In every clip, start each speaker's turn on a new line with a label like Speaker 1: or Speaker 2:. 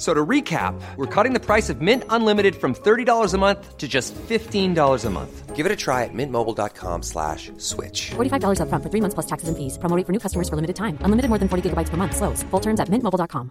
Speaker 1: F- So to recap, we're cutting the price of Mint Unlimited from $30 a month to just $15 a month.
Speaker 2: Give it a try at mintmobile.com slash switch.
Speaker 3: $45 upfront for three months plus taxes and fees. Promo rate for new customers for limited time. Unlimited more than 40 gigabytes per month. Slows. Full terms at mintmobile.com.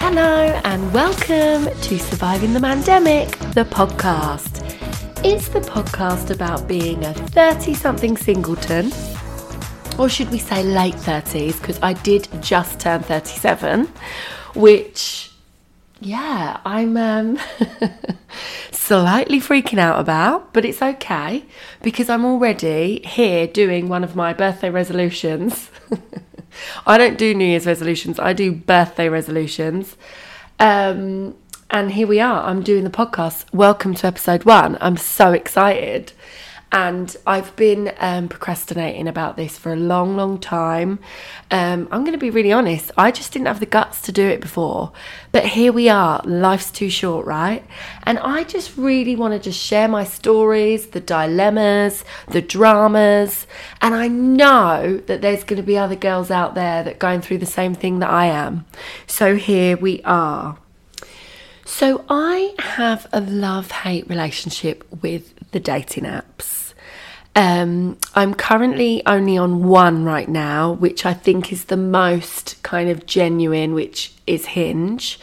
Speaker 4: Hello and welcome to Surviving the Mandemic, the podcast. It's the podcast about being a 30 something singleton, or should we say late 30s, because I did just turn 37, which, yeah, I'm um, slightly freaking out about, but it's okay because I'm already here doing one of my birthday resolutions. I don't do New Year's resolutions, I do birthday resolutions. Um, and here we are, I'm doing the podcast. Welcome to episode one. I'm so excited. And I've been um, procrastinating about this for a long, long time. Um, I'm going to be really honest, I just didn't have the guts to do it before. But here we are, life's too short, right? And I just really want to just share my stories, the dilemmas, the dramas. And I know that there's going to be other girls out there that are going through the same thing that I am. So here we are. So I have a love hate relationship with the dating apps. Um, I'm currently only on one right now, which I think is the most kind of genuine, which is Hinge.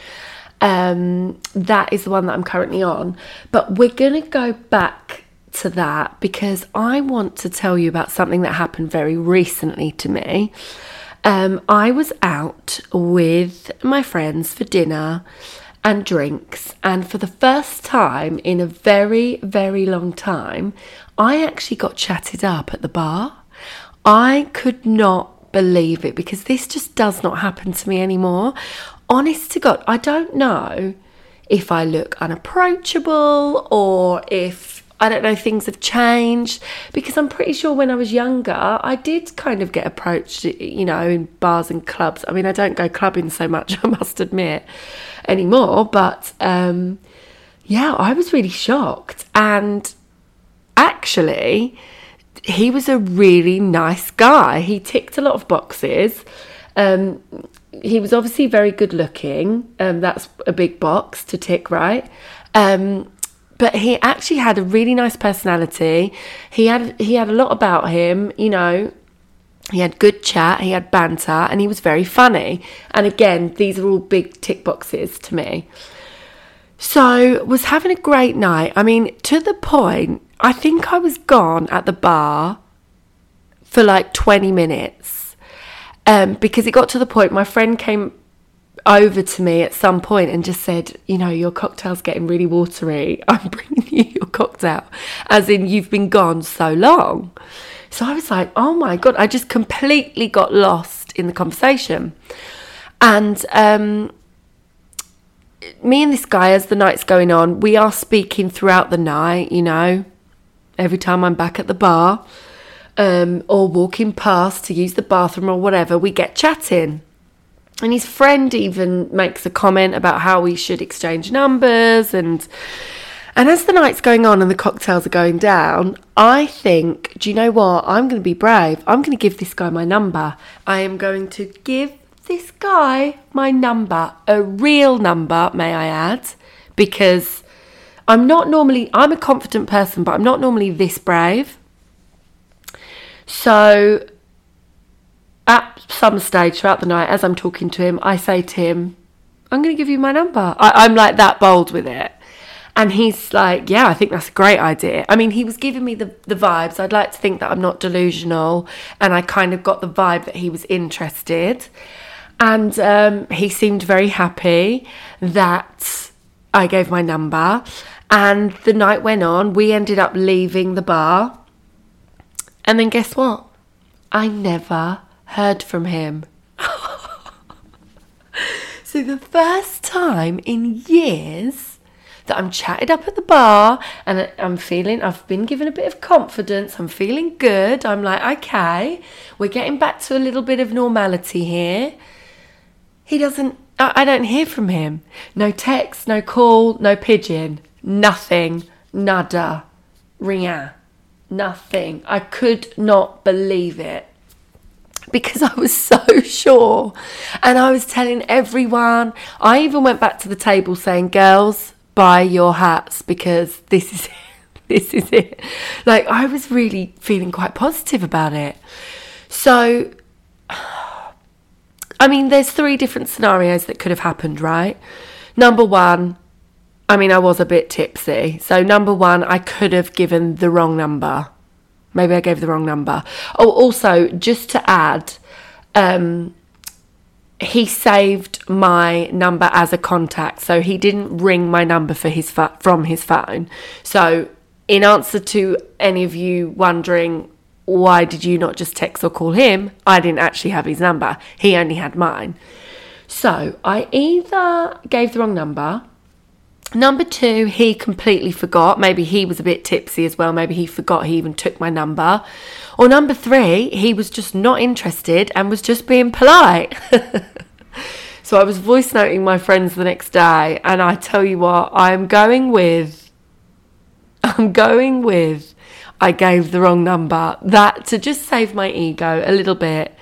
Speaker 4: Um, that is the one that I'm currently on. But we're going to go back to that because I want to tell you about something that happened very recently to me. Um, I was out with my friends for dinner and drinks, and for the first time in a very, very long time, I actually got chatted up at the bar. I could not believe it because this just does not happen to me anymore. Honest to God, I don't know if I look unapproachable or if I don't know things have changed. Because I'm pretty sure when I was younger I did kind of get approached you know in bars and clubs. I mean I don't go clubbing so much I must admit anymore but um yeah I was really shocked. And actually he was a really nice guy. He ticked a lot of boxes. Um he was obviously very good looking. Um that's a big box to tick right? Um but he actually had a really nice personality. He had he had a lot about him, you know. He had good chat, he had banter, and he was very funny. And again, these are all big tick boxes to me. So, was having a great night. I mean, to the point, I think I was gone at the bar for like 20 minutes. Um, because it got to the point my friend came over to me at some point and just said, you know, your cocktail's getting really watery. I'm bringing you your cocktail, as in you've been gone so long. So I was like, oh my God, I just completely got lost in the conversation. And um, me and this guy, as the night's going on, we are speaking throughout the night, you know, every time I'm back at the bar um, or walking past to use the bathroom or whatever, we get chatting. And his friend even makes a comment about how we should exchange numbers and And as the night's going on and the cocktails are going down, I think, do you know what? I'm going to be brave. I'm going to give this guy my number. I am going to give this guy my number, a real number, may I add, because I'm not normally, I'm a confident person, but I'm not normally this brave. So at some stage throughout the night, as I'm talking to him, I say to him, I'm going to give you my number. I, am like that bold with it. And he's like, Yeah, I think that's a great idea. I mean, he was giving me the, the vibes. I'd like to think that I'm not delusional. And I kind of got the vibe that he was interested. And um, he seemed very happy that I gave my number. And the night went on. We ended up leaving the bar. And then guess what? I never heard from him. so the first time in years that I'm chatted up at the bar and I'm feeling, I've been given a bit of confidence, I'm feeling good. I'm like, okay, we're getting back to a little bit of normality here. He doesn't, I, don't hear from him. No text, no call, no pigeon, nothing, nada, rien, nothing. I could not believe it because I was so sure. And I was telling everyone, I even went back to the table saying, girls, buy your hats because this is it. This is it. Like, I was really feeling quite positive about it. So, I mean, there's three different scenarios that could have happened, right? Number one, I mean, I was a bit tipsy. So, number one, I could have given the wrong number. Maybe I gave the wrong number. Oh, also, just to add, um, he saved my number as a contact, so he didn't ring my number for his from his phone. So, in answer to any of you wondering why did you not just text or call him, I didn't actually have his number. He only had mine. So, I either gave the wrong number Number two, he completely forgot. Maybe he was a bit tipsy as well. Maybe he forgot he even took my number. Or number three, he was just not interested and was just being polite. so I was voice noting my friends the next day, and I tell you what, I'm going with. I'm going with. I gave the wrong number. That to just save my ego a little bit.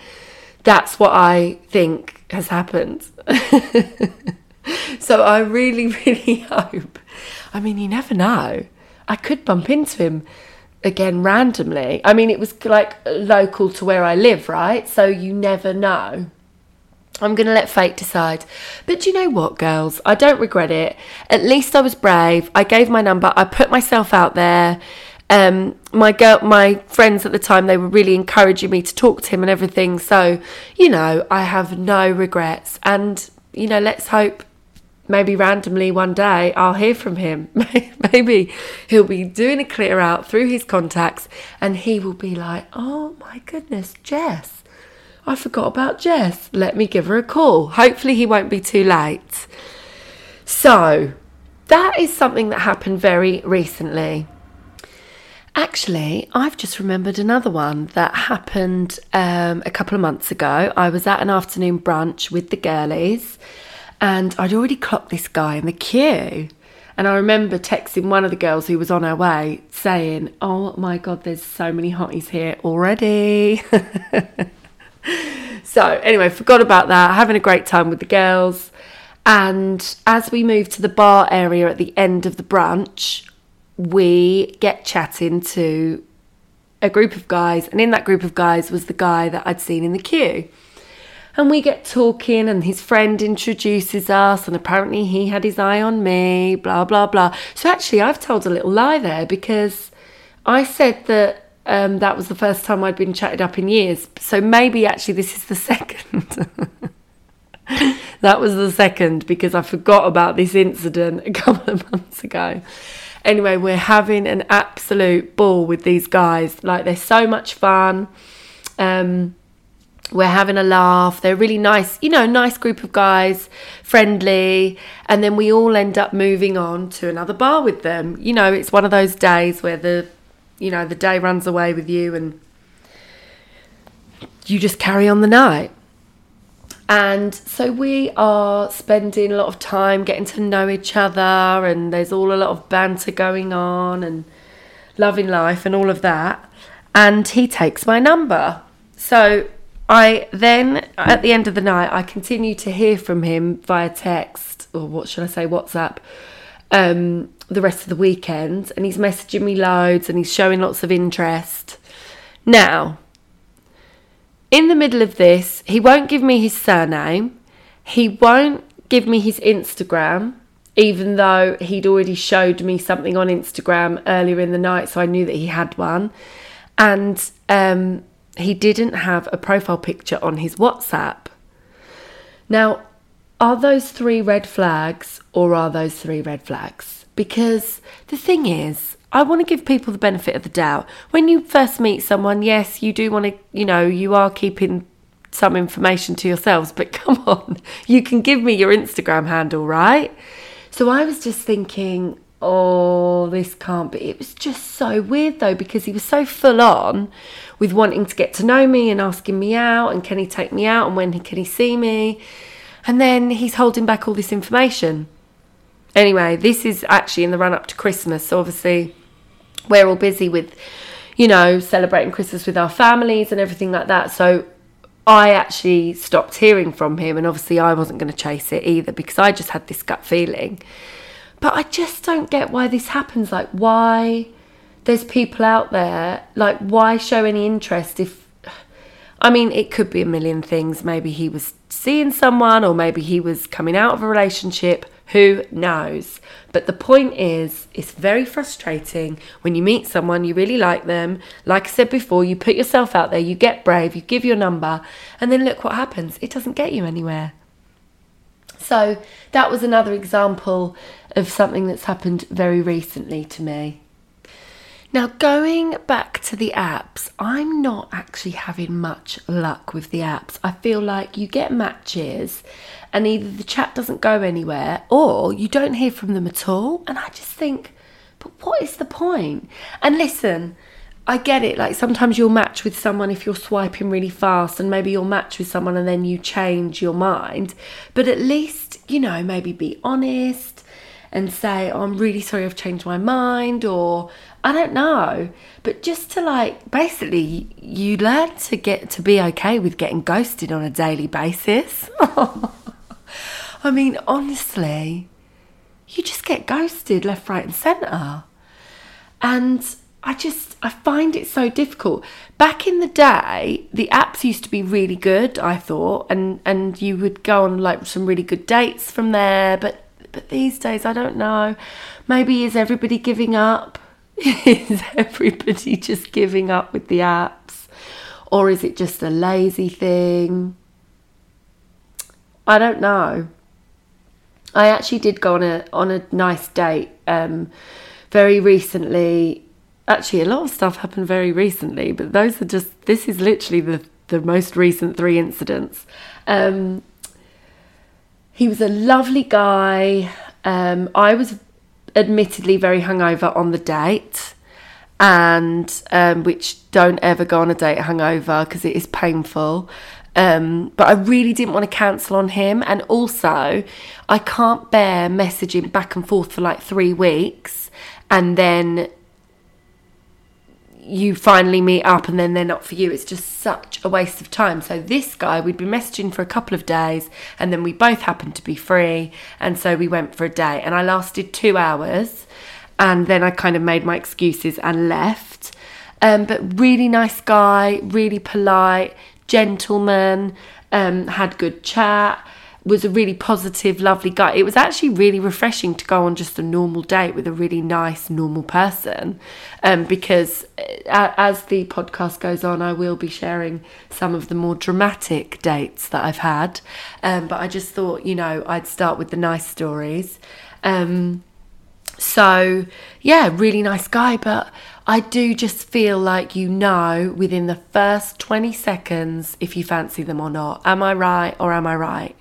Speaker 4: That's what I think has happened. so I really, really hope. I mean, you never know. I could bump into him again randomly. I mean, it was like local to where I live, right? So you never know. I'm going to let fate decide. But do you know what, girls? I don't regret it. At least I was brave. I gave my number. I put myself out there. Um, my girl, my friends at the time, they were really encouraging me to talk to him and everything. So, you know, I have no regrets. And, you know, let's hope maybe randomly one day I'll hear from him. maybe he'll be doing a clear out through his contacts and he will be like, oh my goodness, Jess, I forgot about Jess. Let me give her a call. Hopefully, he won't be too late. So, that is something that happened very recently. Actually, I've just remembered another one that happened um, a couple of months ago. I was at an afternoon brunch with the girlies and I'd already clocked this guy in the queue. And I remember texting one of the girls who was on her way saying, Oh my God, there's so many hotties here already. so, anyway, forgot about that, having a great time with the girls. And as we moved to the bar area at the end of the brunch, we get chatting to a group of guys. And in that group of guys was the guy that I'd seen in the queue. And we get talking, and his friend introduces us, and apparently he had his eye on me, blah, blah, blah. So actually, I've told a little lie there because I said that um, that was the first time I'd been chatted up in years. So maybe actually this is the second. that was the second because I forgot about this incident a couple of months ago. Anyway, we're having an absolute ball with these guys. Like they're so much fun. Um, we're having a laugh. They're really nice, you know, nice group of guys, friendly. And then we all end up moving on to another bar with them. You know, it's one of those days where the, you know, the day runs away with you and you just carry on the night. And so we are spending a lot of time getting to know each other, and there's all a lot of banter going on, and loving life, and all of that. And he takes my number. So I then, at the end of the night, I continue to hear from him via text, or what should I say, WhatsApp, um, the rest of the weekend. And he's messaging me loads and he's showing lots of interest. Now, in the middle of this, he won't give me his surname. He won't give me his Instagram, even though he'd already showed me something on Instagram earlier in the night, so I knew that he had one. And um, he didn't have a profile picture on his WhatsApp. Now, are those three red flags or are those three red flags? Because the thing is, I want to give people the benefit of the doubt. When you first meet someone, yes, you do want to, you know, you are keeping some information to yourselves, but come on, you can give me your Instagram handle, right? So I was just thinking, oh, this can't be. It was just so weird though, because he was so full on with wanting to get to know me and asking me out and can he take me out and when can he see me. And then he's holding back all this information. Anyway, this is actually in the run up to Christmas. So obviously, we're all busy with, you know, celebrating Christmas with our families and everything like that. So I actually stopped hearing from him. And obviously, I wasn't going to chase it either because I just had this gut feeling. But I just don't get why this happens. Like, why there's people out there, like, why show any interest if. I mean, it could be a million things. Maybe he was seeing someone, or maybe he was coming out of a relationship. Who knows? But the point is, it's very frustrating when you meet someone, you really like them. Like I said before, you put yourself out there, you get brave, you give your number, and then look what happens. It doesn't get you anywhere. So that was another example of something that's happened very recently to me. Now, going back to the apps, I'm not actually having much luck with the apps. I feel like you get matches and either the chat doesn't go anywhere or you don't hear from them at all. And I just think, but what is the point? And listen, I get it. Like sometimes you'll match with someone if you're swiping really fast, and maybe you'll match with someone and then you change your mind. But at least, you know, maybe be honest and say, oh, I'm really sorry I've changed my mind, or I don't know. But just to like, basically, you learn to get to be okay with getting ghosted on a daily basis. I mean, honestly, you just get ghosted left, right, and centre. And I just I find it so difficult. Back in the day, the apps used to be really good, I thought, and and you would go on like some really good dates from there, but but these days I don't know. Maybe is everybody giving up? is everybody just giving up with the apps? Or is it just a lazy thing? I don't know. I actually did go on a on a nice date um, very recently actually a lot of stuff happened very recently, but those are just this is literally the the most recent three incidents. Um, he was a lovely guy. Um, I was admittedly very hungover on the date, and um, which don't ever go on a date hungover because it is painful. Um, but I really didn't want to cancel on him, and also I can't bear messaging back and forth for like three weeks, and then you finally meet up and then they're not for you. It's just such a waste of time. So, this guy, we'd been messaging for a couple of days and then we both happened to be free. And so we went for a day and I lasted two hours and then I kind of made my excuses and left. Um, but really nice guy, really polite, gentleman, um, had good chat was a really positive, lovely guy. It was actually really refreshing to go on just a normal date with a really nice, normal person. Um, because uh, as the podcast goes on, I will be sharing some of the more dramatic dates that I've had. Um, but I just thought, you know, I'd start with the nice stories. Um, so, yeah, really nice guy. But I do just feel like you know within the first 20 seconds if you fancy them or not. Am I right or am I right?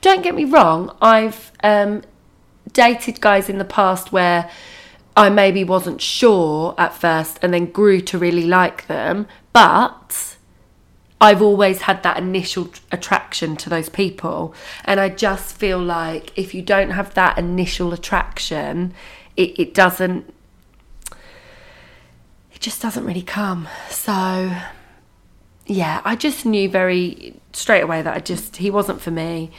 Speaker 4: Don't get me wrong, I've um, dated guys in the past where I maybe wasn't sure at first and then grew to really like them, but I've always had that initial attraction to those people. And I just feel like if you don't have that initial attraction, it, it doesn't, it just doesn't really come. So, yeah, I just knew very straight away that I just, he wasn't for me.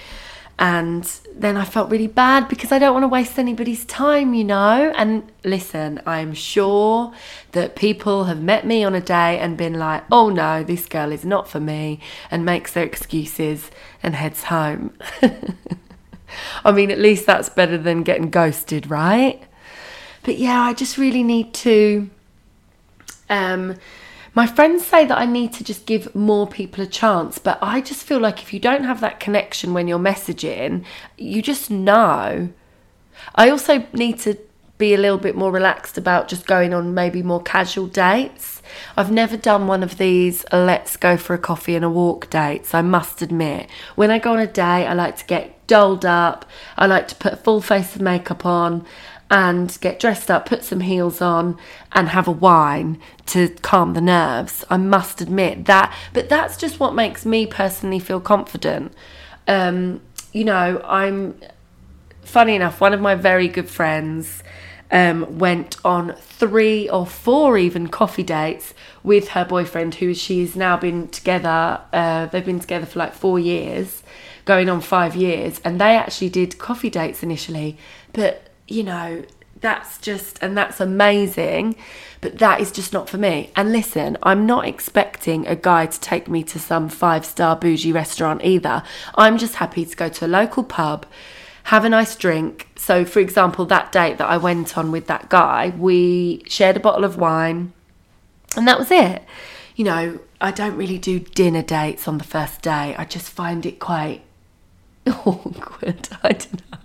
Speaker 4: And then I felt really bad because I don't want to waste anybody's time, you know? And listen, I'm sure that people have met me on a day and been like, oh no, this girl is not for me, and makes their excuses and heads home. I mean, at least that's better than getting ghosted, right? But yeah, I just really need to um my friends say that I need to just give more people a chance, but I just feel like if you don't have that connection when you're messaging, you just know. I also need to be a little bit more relaxed about just going on maybe more casual dates. I've never done one of these let's go for a coffee and a walk dates, I must admit. When I go on a date, I like to get dolled up, I like to put a full face of makeup on, and get dressed up, put some heels on, and have a wine to calm the nerves. I must admit that, but that's just what makes me personally feel confident. Um, you know, I'm funny enough, one of my very good friends um, went on three or four even coffee dates with her boyfriend, who she's now been together. Uh, they've been together for like four years, going on five years, and they actually did coffee dates initially, but you know, that's just, and that's amazing, but that is just not for me. And listen, I'm not expecting a guy to take me to some five star bougie restaurant either. I'm just happy to go to a local pub, have a nice drink. So, for example, that date that I went on with that guy, we shared a bottle of wine, and that was it. You know, I don't really do dinner dates on the first day, I just find it quite awkward. I don't know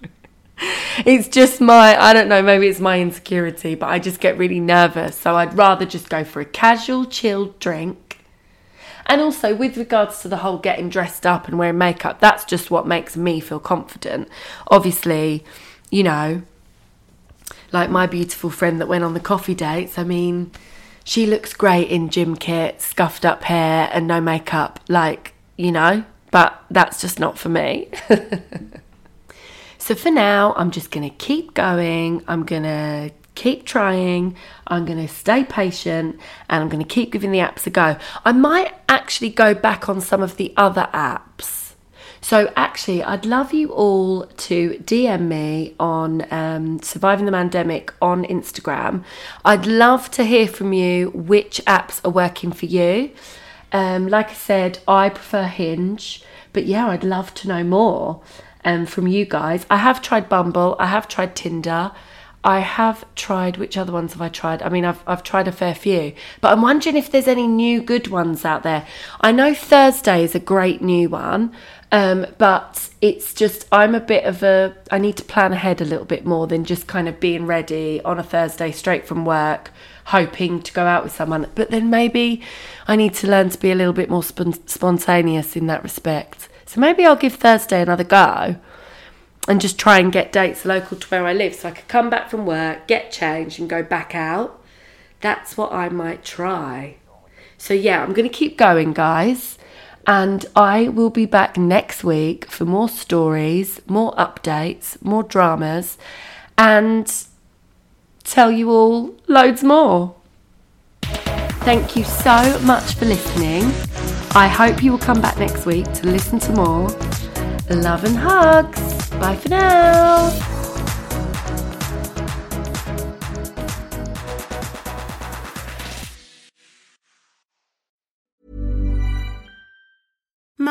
Speaker 4: it's just my I don't know, maybe it's my insecurity, but I just get really nervous. So I'd rather just go for a casual, chilled drink. And also with regards to the whole getting dressed up and wearing makeup, that's just what makes me feel confident. Obviously, you know, like my beautiful friend that went on the coffee dates, I mean, she looks great in gym kit, scuffed up hair and no makeup, like, you know, but that's just not for me. So for now, I'm just going to keep going. I'm going to keep trying. I'm going to stay patient and I'm going to keep giving the apps a go. I might actually go back on some of the other apps. So, actually, I'd love you all to DM me on um, Surviving the Mandemic on Instagram. I'd love to hear from you which apps are working for you. Um, like I said, I prefer Hinge, but yeah, I'd love to know more um, from you guys. I have tried Bumble, I have tried Tinder. I have tried which other ones have I tried? I mean I've I've tried a fair few. But I'm wondering if there's any new good ones out there. I know Thursday is a great new one. Um, but it's just I'm a bit of a I need to plan ahead a little bit more than just kind of being ready on a Thursday straight from work hoping to go out with someone but then maybe I need to learn to be a little bit more sp- spontaneous in that respect so maybe I'll give Thursday another go and just try and get dates local to where I live so I could come back from work, get changed, and go back out. That's what I might try. So, yeah, I'm going to keep going, guys. And I will be back next week for more stories, more updates, more dramas, and tell you all loads more. Thank you so much for listening. I hope you will come back next week to listen to more. Love and hugs. Bye for now.